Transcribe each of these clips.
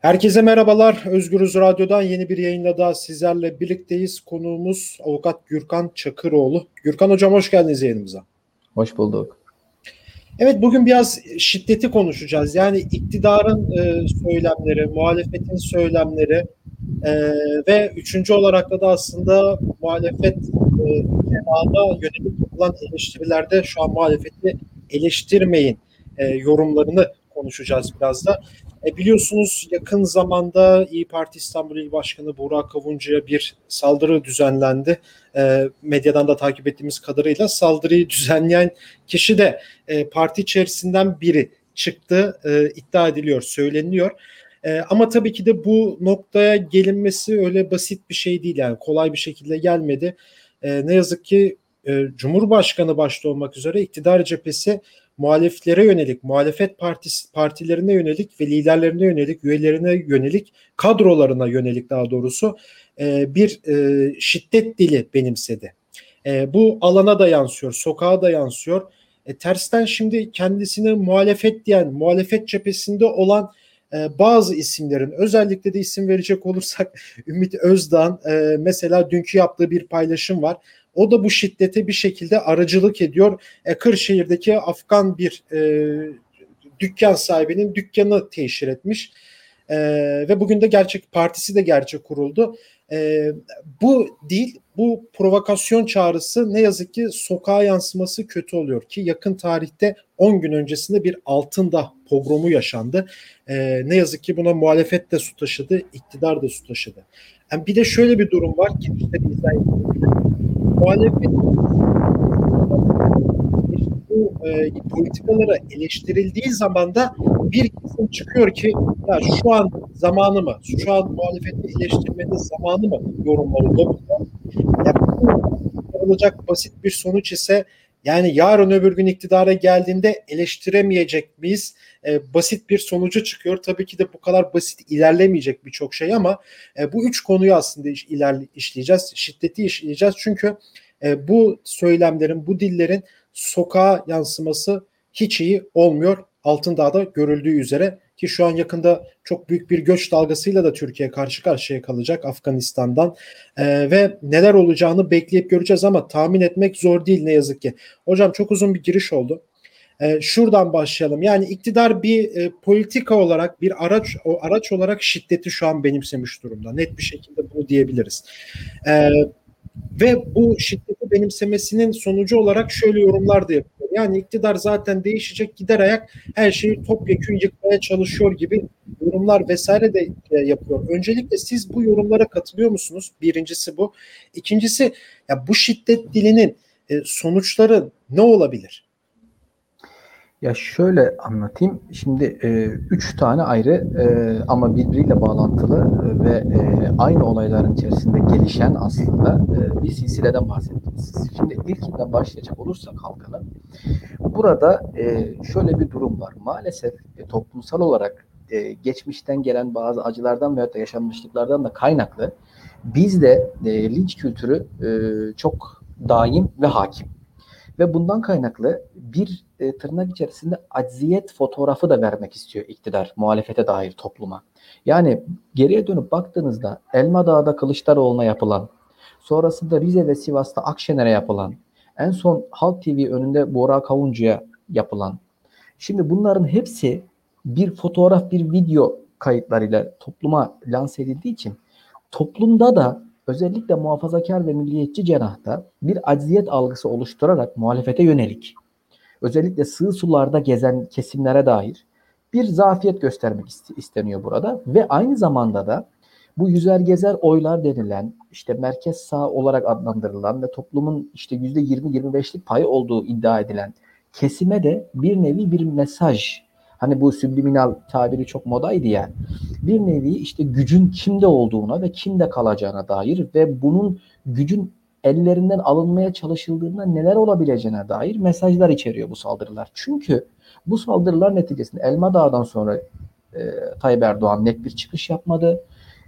Herkese merhabalar. Özgürüz Radyo'dan yeni bir yayında daha sizlerle birlikteyiz. Konuğumuz avukat Gürkan Çakıroğlu. Gürkan Hocam hoş geldiniz yayınımıza. Hoş bulduk. Evet bugün biraz şiddeti konuşacağız. Yani iktidarın e, söylemleri, muhalefetin söylemleri e, ve üçüncü olarak da, da aslında muhalefet e, yönelik yapılan eleştirilerde şu an muhalefeti eleştirmeyin e, yorumlarını konuşacağız biraz da. E, biliyorsunuz yakın zamanda İyi Parti İstanbul İl Başkanı Burak Kavuncu'ya bir saldırı düzenlendi. E, medyadan da takip ettiğimiz kadarıyla saldırıyı düzenleyen kişi de e, parti içerisinden biri çıktı e, iddia ediliyor, söyleniliyor. E, ama tabii ki de bu noktaya gelinmesi öyle basit bir şey değil yani kolay bir şekilde gelmedi. E, ne yazık ki e, Cumhurbaşkanı başta olmak üzere iktidar cephesi muhaliflere yönelik, muhalefet partisi, partilerine yönelik ve liderlerine yönelik, üyelerine yönelik, kadrolarına yönelik daha doğrusu e, bir e, şiddet dili benimsedi. E, bu alana da yansıyor, sokağa da yansıyor. E, tersten şimdi kendisine muhalefet diyen, muhalefet cephesinde olan e, bazı isimlerin özellikle de isim verecek olursak Ümit Özdağ'ın e, mesela dünkü yaptığı bir paylaşım var. O da bu şiddete bir şekilde aracılık ediyor. E, Kırşehir'deki Afgan bir e, dükkan sahibinin dükkanı teşhir etmiş. E, ve bugün de gerçek partisi de gerçek kuruldu. E, bu değil, bu provokasyon çağrısı ne yazık ki sokağa yansıması kötü oluyor ki yakın tarihte 10 gün öncesinde bir altında pogromu yaşandı. E, ne yazık ki buna muhalefet de su taşıdı, iktidar da su taşıdı. Yani bir de şöyle bir durum var ki işte muhalefet bu e, politikalara eleştirildiği zaman da bir kesim çıkıyor ki ya şu an zamanı mı? Şu an muhalefeti eleştirmenin zamanı mı? Yorumları yapıyor. Ya bu basit bir sonuç ise yani yarın öbür gün iktidara geldiğinde eleştiremeyecek miyiz? E, basit bir sonucu çıkıyor. Tabii ki de bu kadar basit ilerlemeyecek birçok şey ama e, bu üç konuyu aslında iş, ilerle, işleyeceğiz. Şiddeti işleyeceğiz. Çünkü e, bu söylemlerin, bu dillerin sokağa yansıması hiç iyi olmuyor. Altındağ'da görüldüğü üzere ki şu an yakında çok büyük bir göç dalgasıyla da Türkiye karşı karşıya kalacak Afganistan'dan ee, ve neler olacağını bekleyip göreceğiz ama tahmin etmek zor değil ne yazık ki. Hocam çok uzun bir giriş oldu. Ee, şuradan başlayalım. Yani iktidar bir e, politika olarak bir araç o araç olarak şiddeti şu an benimsemiş durumda. Net bir şekilde bunu diyebiliriz. Ee, ve bu şiddeti benimsemesinin sonucu olarak şöyle yorumlar da yapıyor. Yani iktidar zaten değişecek gider ayak her şeyi topyekün yıkmaya çalışıyor gibi yorumlar vesaire de e, yapıyor. Öncelikle siz bu yorumlara katılıyor musunuz? Birincisi bu. İkincisi ya bu şiddet dilinin e, sonuçları ne olabilir? Ya şöyle anlatayım. Şimdi e, üç tane ayrı e, ama birbiriyle bağlantılı e, ve e, aynı olayların içerisinde gelişen aslında e, bir silsileden bahsettiniz. Şimdi ilkinden başlayacak olursak halkanın burada e, şöyle bir durum var. Maalesef e, toplumsal olarak e, geçmişten gelen bazı acılardan veyahut da yaşanmışlıklardan da kaynaklı bizde e, linç kültürü e, çok daim ve hakim. Ve bundan kaynaklı bir e, tırnak içerisinde acziyet fotoğrafı da vermek istiyor iktidar muhalefete dair topluma. Yani geriye dönüp baktığınızda Elma Dağı'da Kılıçdaroğlu'na yapılan, sonrasında Rize ve Sivas'ta Akşener'e yapılan, en son Halk TV önünde Bora Kavuncu'ya yapılan. Şimdi bunların hepsi bir fotoğraf, bir video kayıtlarıyla topluma lanse edildiği için toplumda da özellikle muhafazakar ve milliyetçi cenahta bir acziyet algısı oluşturarak muhalefete yönelik özellikle sığ sularda gezen kesimlere dair bir zafiyet göstermek isteniyor burada ve aynı zamanda da bu yüzer gezer oylar denilen işte merkez sağ olarak adlandırılan ve toplumun işte yüzde 20-25'lik payı olduğu iddia edilen kesime de bir nevi bir mesaj Hani bu subliminal tabiri çok modaydı yani. Bir nevi işte gücün kimde olduğuna ve kimde kalacağına dair ve bunun gücün ellerinden alınmaya çalışıldığında neler olabileceğine dair mesajlar içeriyor bu saldırılar. Çünkü bu saldırılar neticesinde Elma Dağı'dan sonra e, Tayyip Erdoğan net bir çıkış yapmadı.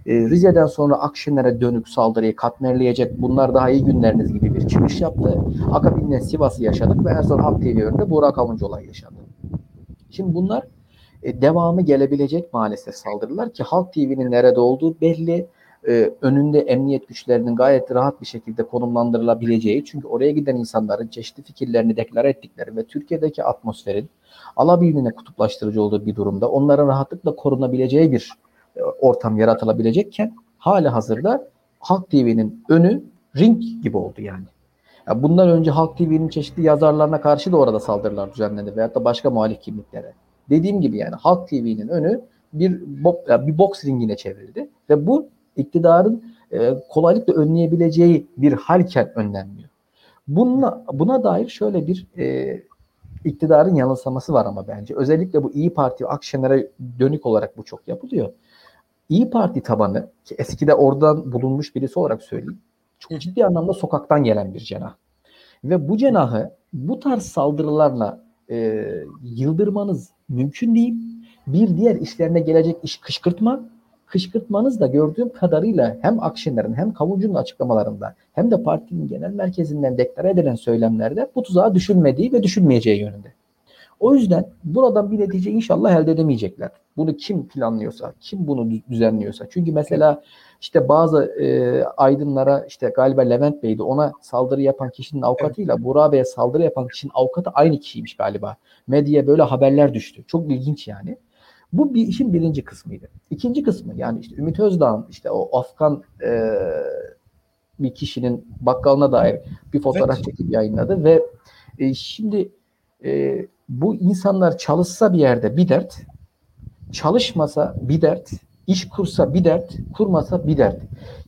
E, Rize'den sonra Akşener'e dönük saldırıyı katmerleyecek bunlar daha iyi günleriniz gibi bir çıkış yaptı. Akabinde Sivas'ı yaşadık ve en son Halk TV önünde Burak Avuncu olayı yaşandı. Şimdi bunlar e, devamı gelebilecek maalesef saldırılar ki Halk TV'nin nerede olduğu belli. E, önünde emniyet güçlerinin gayet rahat bir şekilde konumlandırılabileceği çünkü oraya giden insanların çeşitli fikirlerini deklar ettikleri ve Türkiye'deki atmosferin alabildiğine kutuplaştırıcı olduğu bir durumda onların rahatlıkla korunabileceği bir e, ortam yaratılabilecekken hali hazırda Halk TV'nin önü ring gibi oldu yani. Ya bundan önce Halk TV'nin çeşitli yazarlarına karşı da orada saldırılar düzenlendi veyahut da başka muhalif kimliklere. Dediğim gibi yani Halk TV'nin önü bir bo bir boks ringine çevrildi ve bu iktidarın e, kolaylıkla önleyebileceği bir halken önlenmiyor. Bununla, buna dair şöyle bir e, iktidarın yanılsaması var ama bence. Özellikle bu İyi Parti Akşener'e dönük olarak bu çok yapılıyor. İyi Parti tabanı ki eskide oradan bulunmuş birisi olarak söyleyeyim. Çok ciddi anlamda sokaktan gelen bir cenah. Ve bu cenahı bu tarz saldırılarla e, yıldırmanız mümkün değil. Bir diğer işlerine gelecek iş kışkırtma. Kışkırtmanız da gördüğüm kadarıyla hem Akşener'in hem Kavuncu'nun açıklamalarında hem de partinin genel merkezinden deklare edilen söylemlerde bu tuzağa düşülmediği ve düşülmeyeceği yönünde. O yüzden buradan bir netice inşallah elde edemeyecekler. Bunu kim planlıyorsa, kim bunu düzenliyorsa. Çünkü mesela işte bazı e, aydınlara işte galiba Levent Bey'di ona saldırı yapan kişinin avukatıyla evet. Burak Bey'e saldırı yapan kişinin avukatı aynı kişiymiş galiba. Medyaya böyle haberler düştü. Çok ilginç yani. Bu bir işin birinci kısmıydı. İkinci kısmı yani işte Ümit Özdağ'ın işte o Afgan e, bir kişinin bakkalına dair bir fotoğraf evet. çekip yayınladı ve e, şimdi e, bu insanlar çalışsa bir yerde bir dert, çalışmasa bir dert, iş kursa bir dert, kurmasa bir dert.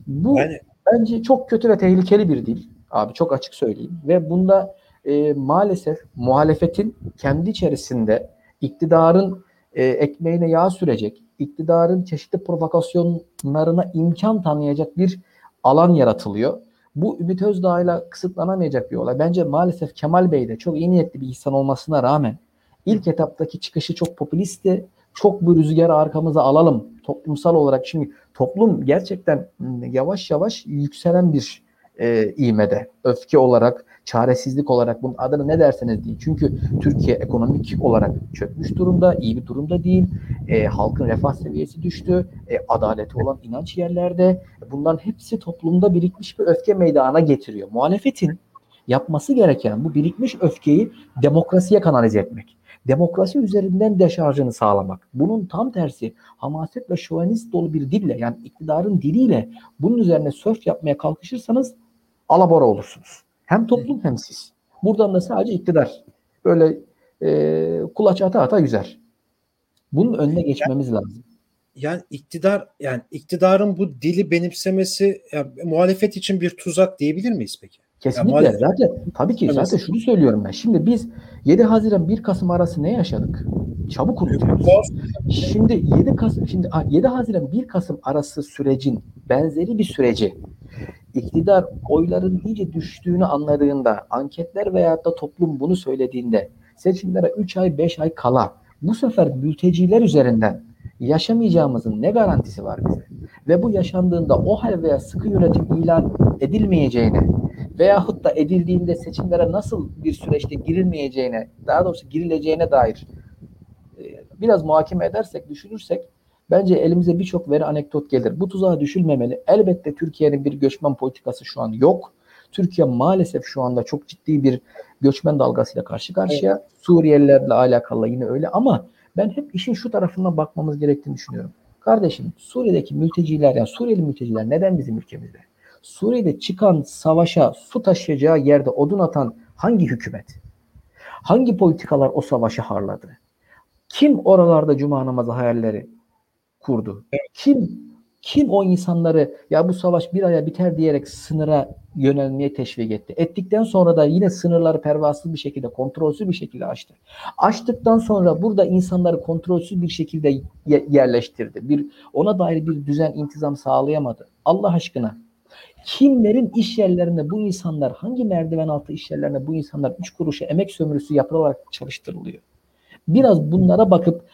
Bu yani, bence çok kötü ve tehlikeli bir dil. Abi çok açık söyleyeyim. Ve bunda e, maalesef muhalefetin kendi içerisinde iktidarın e, ekmeğine yağ sürecek, iktidarın çeşitli provokasyonlarına imkan tanıyacak bir alan yaratılıyor. Bu Ümit Özdağ'la kısıtlanamayacak bir olay. Bence maalesef Kemal Bey de çok iyi niyetli bir insan olmasına rağmen ilk etaptaki çıkışı çok popülistti. Çok bu rüzgarı arkamıza alalım toplumsal olarak. Şimdi toplum gerçekten yavaş yavaş yükselen bir e, iğmede. Öfke olarak, çaresizlik olarak bunun adını ne derseniz deyin. Çünkü Türkiye ekonomik olarak çökmüş durumda, iyi bir durumda değil. E, halkın refah seviyesi düştü. E, adaleti olan inanç yerlerde. Bunların hepsi toplumda birikmiş bir öfke meydana getiriyor. Muhalefetin yapması gereken bu birikmiş öfkeyi demokrasiye kanalize etmek. Demokrasi üzerinden deşarjını sağlamak. Bunun tam tersi hamaset ve şövenist dolu bir dille yani iktidarın diliyle bunun üzerine sörf yapmaya kalkışırsanız alabora olursunuz. Hem toplum hem siz. Buradan da sadece iktidar böyle e, kulaç ata ata yüzer. Bunun önüne geçmemiz yani, lazım. Yani iktidar yani iktidarın bu dili benimsemesi yani, muhalefet için bir tuzak diyebilir miyiz peki? Kesinlikle. Ya, zaten tabii ki zaten şunu söylüyorum ben. Şimdi biz 7 Haziran 1 Kasım arası ne yaşadık? Çabuk unutuyoruz. Şimdi 7 Kasım şimdi 7 Haziran 1 Kasım arası sürecin benzeri bir süreci iktidar oyların iyice düştüğünü anladığında, anketler veya da toplum bunu söylediğinde, seçimlere 3 ay 5 ay kala bu sefer mülteciler üzerinden yaşamayacağımızın ne garantisi var bize? Ve bu yaşandığında o hal veya sıkı yönetim ilan edilmeyeceğine veyahut da edildiğinde seçimlere nasıl bir süreçte girilmeyeceğine, daha doğrusu girileceğine dair e, biraz muhakeme edersek, düşünürsek Bence elimize birçok veri anekdot gelir. Bu tuzağa düşülmemeli. Elbette Türkiye'nin bir göçmen politikası şu an yok. Türkiye maalesef şu anda çok ciddi bir göçmen dalgasıyla karşı karşıya. Evet. Suriyelilerle alakalı yine öyle ama ben hep işin şu tarafından bakmamız gerektiğini düşünüyorum. Kardeşim Suriye'deki mülteciler yani Suriyeli mülteciler neden bizim ülkemizde? Suriye'de çıkan savaşa su taşıyacağı yerde odun atan hangi hükümet? Hangi politikalar o savaşı harladı? Kim oralarda cuma namazı hayalleri kurdu. Kim kim o insanları ya bu savaş bir aya biter diyerek sınıra yönelmeye teşvik etti. Ettikten sonra da yine sınırları pervasız bir şekilde, kontrolsüz bir şekilde açtı. Açtıktan sonra burada insanları kontrolsüz bir şekilde yerleştirdi. Bir ona dair bir düzen, intizam sağlayamadı. Allah aşkına kimlerin iş yerlerinde bu insanlar, hangi merdiven altı iş yerlerinde bu insanlar üç kuruşa emek sömürüsü yapılarak çalıştırılıyor? Biraz bunlara bakıp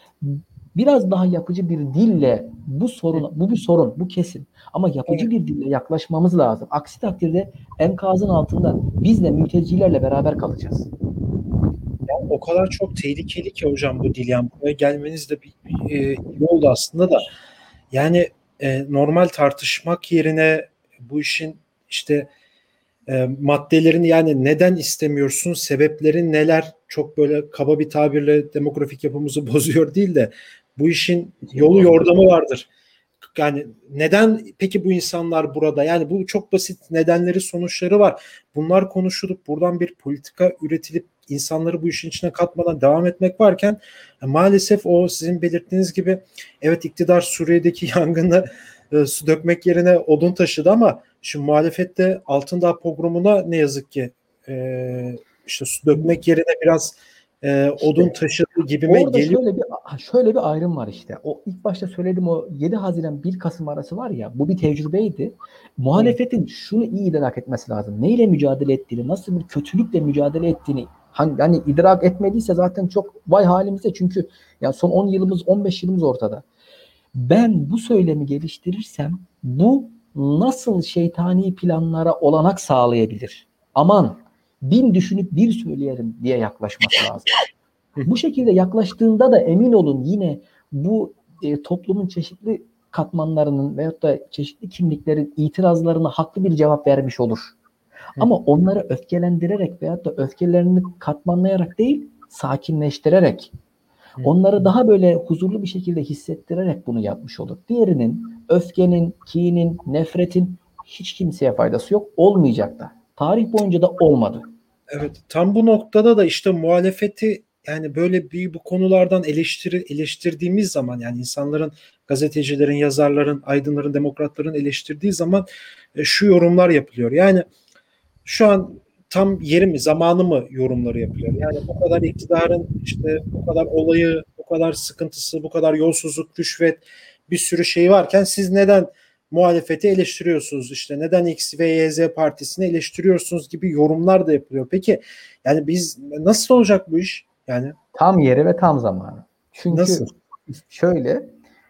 biraz daha yapıcı bir dille bu sorun bu bir sorun bu kesin. Ama yapıcı bir dille yaklaşmamız lazım. Aksi takdirde enkazın altında biz de mültecilerle beraber kalacağız. Yani o kadar çok tehlikeli ki hocam bu dil. Yani buraya gelmeniz de bir, bir e, iyi oldu aslında da. Yani e, normal tartışmak yerine bu işin işte e, maddelerini yani neden istemiyorsun, sebeplerin neler çok böyle kaba bir tabirle demografik yapımızı bozuyor değil de bu işin yolu yordamı vardır. Yani neden peki bu insanlar burada? Yani bu çok basit nedenleri, sonuçları var. Bunlar konuşulup buradan bir politika üretilip insanları bu işin içine katmadan devam etmek varken e, maalesef o sizin belirttiğiniz gibi evet iktidar Suriye'deki yangını e, su dökmek yerine odun taşıdı ama şu muhalefette Altındağ pogromuna ne yazık ki e, işte su dökmek yerine biraz e, odun taşıdığı gibime Orada geliyor. şöyle bir şöyle bir ayrım var işte. O ilk başta söylediğim o 7 Haziran 1 Kasım arası var ya bu bir tecrübeydi. Muhalefetin şunu iyi idrak etmesi lazım. Neyle mücadele ettiğini, nasıl bir kötülükle mücadele ettiğini hani, hani idrak etmediyse zaten çok vay halimize çünkü yani son 10 yılımız 15 yılımız ortada. Ben bu söylemi geliştirirsem bu nasıl şeytani planlara olanak sağlayabilir? Aman bin düşünüp bir söyleyelim diye yaklaşması lazım. bu şekilde yaklaştığında da emin olun yine bu e, toplumun çeşitli katmanlarının veyahut da çeşitli kimliklerin itirazlarına haklı bir cevap vermiş olur. Ama onları öfkelendirerek veyahut da öfkelerini katmanlayarak değil, sakinleştirerek, onları daha böyle huzurlu bir şekilde hissettirerek bunu yapmış olur. Diğerinin öfkenin, kinin, nefretin hiç kimseye faydası yok. Olmayacak da. Tarih boyunca da olmadı. Evet, tam bu noktada da işte muhalefeti yani böyle bir bu konulardan eleştiri eleştirdiğimiz zaman yani insanların gazetecilerin, yazarların, aydınların, demokratların eleştirdiği zaman e, şu yorumlar yapılıyor. Yani şu an tam yeri mi, zamanı mı yorumları yapılıyor. Yani bu kadar iktidarın işte bu kadar olayı, bu kadar sıkıntısı, bu kadar yolsuzluk, rüşvet bir sürü şey varken siz neden muhalefeti eleştiriyorsunuz işte neden X ve Y, Z partisini eleştiriyorsunuz gibi yorumlar da yapılıyor. Peki yani biz nasıl olacak bu iş? Yani tam yeri ve tam zamanı. Çünkü Nasıl? şöyle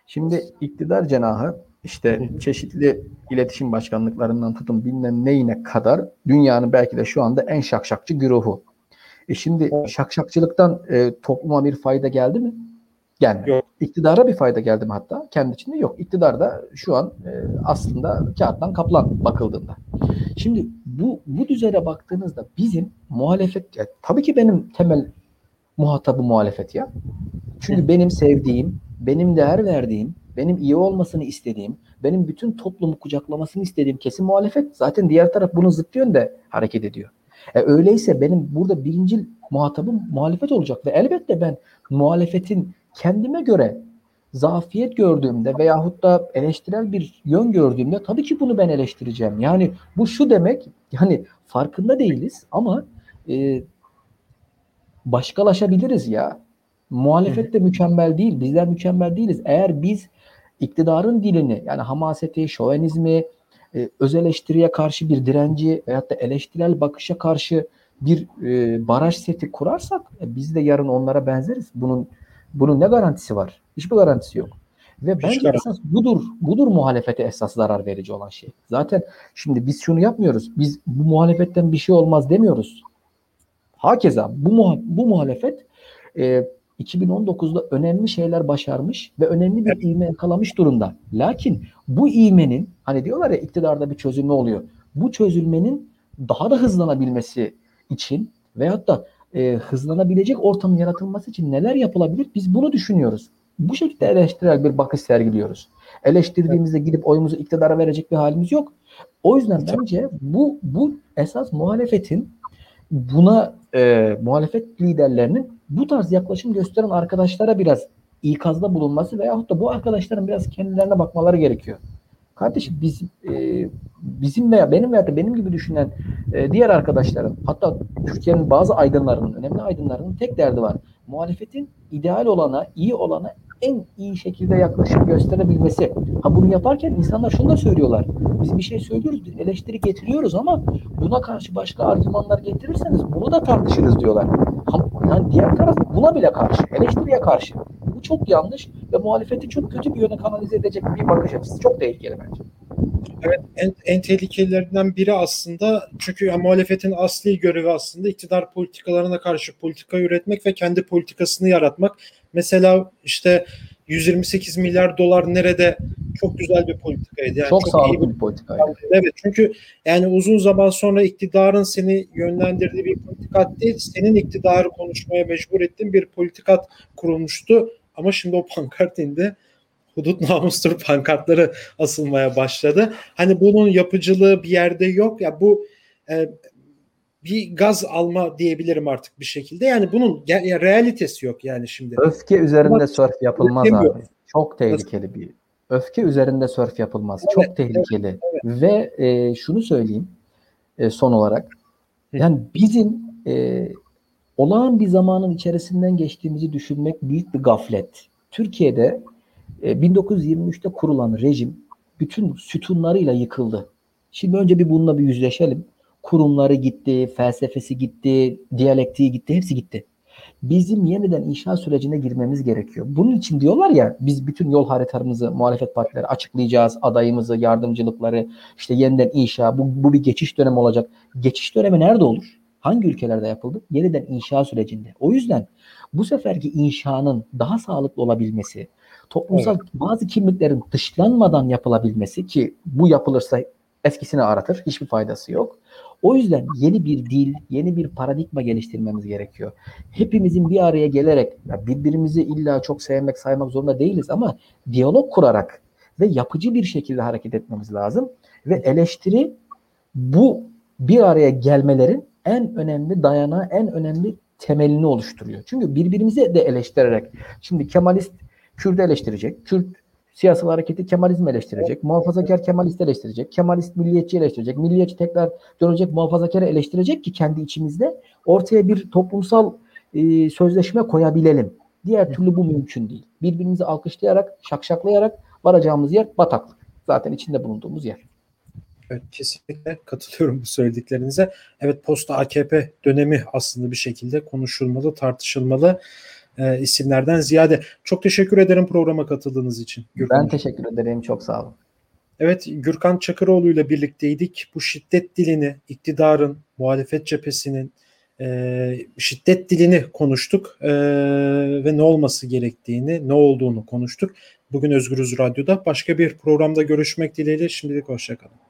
şimdi iktidar cenahı işte çeşitli iletişim başkanlıklarından tutun bilmem neyine kadar dünyanın belki de şu anda en şakşakçı güruhu. E şimdi şakşakçılıktan e, topluma bir fayda geldi mi? Gelmedi. Yok. İktidara bir fayda geldi mi hatta? Kendi içinde yok. İktidar da şu an e, aslında kağıttan kaplan bakıldığında. Şimdi bu bu düzene baktığınızda bizim muhalefet ya, tabii ki benim temel muhatabı muhalefet ya. Çünkü benim sevdiğim, benim değer verdiğim, benim iyi olmasını istediğim, benim bütün toplumu kucaklamasını istediğim kesin muhalefet. Zaten diğer taraf bunun zıt yönde hareket ediyor. E, öyleyse benim burada birinci muhatabım muhalefet olacak ve elbette ben muhalefetin kendime göre zafiyet gördüğümde veyahut da eleştirel bir yön gördüğümde tabii ki bunu ben eleştireceğim. Yani bu şu demek yani farkında değiliz ama e, başkalaşabiliriz ya. Muhalefet de mükemmel değil. Bizler mükemmel değiliz. Eğer biz iktidarın dilini yani hamaseti, şovenizmi, e, öz eleştiriye karşı bir direnci veyahut da eleştirel bakışa karşı bir e, baraj seti kurarsak e, biz de yarın onlara benzeriz. Bunun bunun ne garantisi var? Hiçbir garantisi yok. Ve Hiç bence garanti. esas budur. Budur muhalefete esas zarar verici olan şey. Zaten şimdi biz şunu yapmıyoruz. Biz bu muhalefetten bir şey olmaz demiyoruz. Hakeza bu muha- bu muhalefet e, 2019'da önemli şeyler başarmış ve önemli bir ivme yakalamış durumda. Lakin bu ivmenin hani diyorlar ya iktidarda bir çözülme oluyor. Bu çözülmenin daha da hızlanabilmesi için veyahut da e, hızlanabilecek ortamın yaratılması için neler yapılabilir? Biz bunu düşünüyoruz. Bu şekilde eleştirel bir bakış sergiliyoruz. Eleştirdiğimizde gidip oyumuzu iktidara verecek bir halimiz yok. O yüzden bence bu bu esas muhalefetin buna e, muhalefet liderlerinin bu tarz yaklaşım gösteren arkadaşlara biraz ikazda bulunması veyahut da bu arkadaşların biraz kendilerine bakmaları gerekiyor. Kardeşim biz e, bizim veya benim veya da benim gibi düşünen e, diğer arkadaşların hatta Türkiye'nin bazı aydınlarının, önemli aydınlarının tek derdi var. Muhalefetin ideal olana, iyi olana en iyi şekilde yaklaşım gösterebilmesi. Ha bunu yaparken insanlar şunu da söylüyorlar. Biz bir şey söylüyoruz, biz eleştiri getiriyoruz ama buna karşı başka argümanlar getirirseniz bunu da tartışırız diyorlar. Ha, yani diğer taraf buna bile karşı, eleştiriye karşı. Bu çok yanlış ve muhalefeti çok kötü bir yöne kanalize edecek bir bakış açısı. Çok tehlikeli bence. Evet, en, en tehlikelilerinden biri aslında çünkü yani muhalefetin asli görevi aslında iktidar politikalarına karşı politika üretmek ve kendi politikasını yaratmak. Mesela işte 128 milyar dolar nerede çok güzel bir politikaydı. Yani çok, çok sağlıklı bir, bir politikaydı. Evet çünkü yani uzun zaman sonra iktidarın seni yönlendirdiği bir politikat değil, senin iktidarı konuşmaya mecbur ettiğin bir politikat kurulmuştu. Ama şimdi o pankart indi hudut namustur pankartları asılmaya başladı. Hani bunun yapıcılığı bir yerde yok. Ya bu e, bir gaz alma diyebilirim artık bir şekilde. Yani bunun ya, ya realitesi yok yani şimdi. Öfke üzerinde Ama sörf yapılmaz abi. Çok tehlikeli bir. Öfke üzerinde sörf yapılmaz. Evet, Çok tehlikeli. Evet, evet. Ve e, şunu söyleyeyim e, son olarak. Yani bizim e, olağan bir zamanın içerisinden geçtiğimizi düşünmek büyük bir gaflet. Türkiye'de 1923'te e, kurulan rejim bütün sütunlarıyla yıkıldı. Şimdi önce bir bununla bir yüzleşelim. Kurumları gitti, felsefesi gitti, diyalektiği gitti, hepsi gitti. Bizim yeniden inşa sürecine girmemiz gerekiyor. Bunun için diyorlar ya biz bütün yol haritamızı muhalefet partileri açıklayacağız. Adayımızı, yardımcılıkları, işte yeniden inşa. Bu, bu bir geçiş dönemi olacak. Geçiş dönemi nerede olur? Hangi ülkelerde yapıldı? Yeniden inşa sürecinde. O yüzden bu seferki inşanın daha sağlıklı olabilmesi, toplumsal evet. bazı kimliklerin dışlanmadan yapılabilmesi ki bu yapılırsa eskisini aratır. Hiçbir faydası yok. O yüzden yeni bir dil, yeni bir paradigma geliştirmemiz gerekiyor. Hepimizin bir araya gelerek birbirimizi illa çok sevmek, saymak zorunda değiliz ama diyalog kurarak ve yapıcı bir şekilde hareket etmemiz lazım. Ve eleştiri bu bir araya gelmelerin en önemli dayanağı, en önemli temelini oluşturuyor. Çünkü birbirimizi de eleştirerek, şimdi Kemalist Kürt'ü eleştirecek, Kürt siyasal hareketi Kemalizm eleştirecek, muhafazakar Kemalist eleştirecek, Kemalist milliyetçi eleştirecek, milliyetçi tekrar dönecek muhafazakarı eleştirecek ki kendi içimizde ortaya bir toplumsal e, sözleşme koyabilelim. Diğer türlü bu mümkün değil. Birbirimizi alkışlayarak, şakşaklayarak varacağımız yer bataklık. Zaten içinde bulunduğumuz yer. Evet, kesinlikle katılıyorum bu söylediklerinize. Evet posta AKP dönemi aslında bir şekilde konuşulmalı, tartışılmalı e, isimlerden ziyade. Çok teşekkür ederim programa katıldığınız için. Gürkan. Ben teşekkür ederim. Çok sağ olun. Evet Gürkan Çakıroğlu ile birlikteydik. Bu şiddet dilini, iktidarın, muhalefet cephesinin e, şiddet dilini konuştuk e, ve ne olması gerektiğini, ne olduğunu konuştuk. Bugün Özgürüz Radyo'da başka bir programda görüşmek dileğiyle şimdilik hoşçakalın.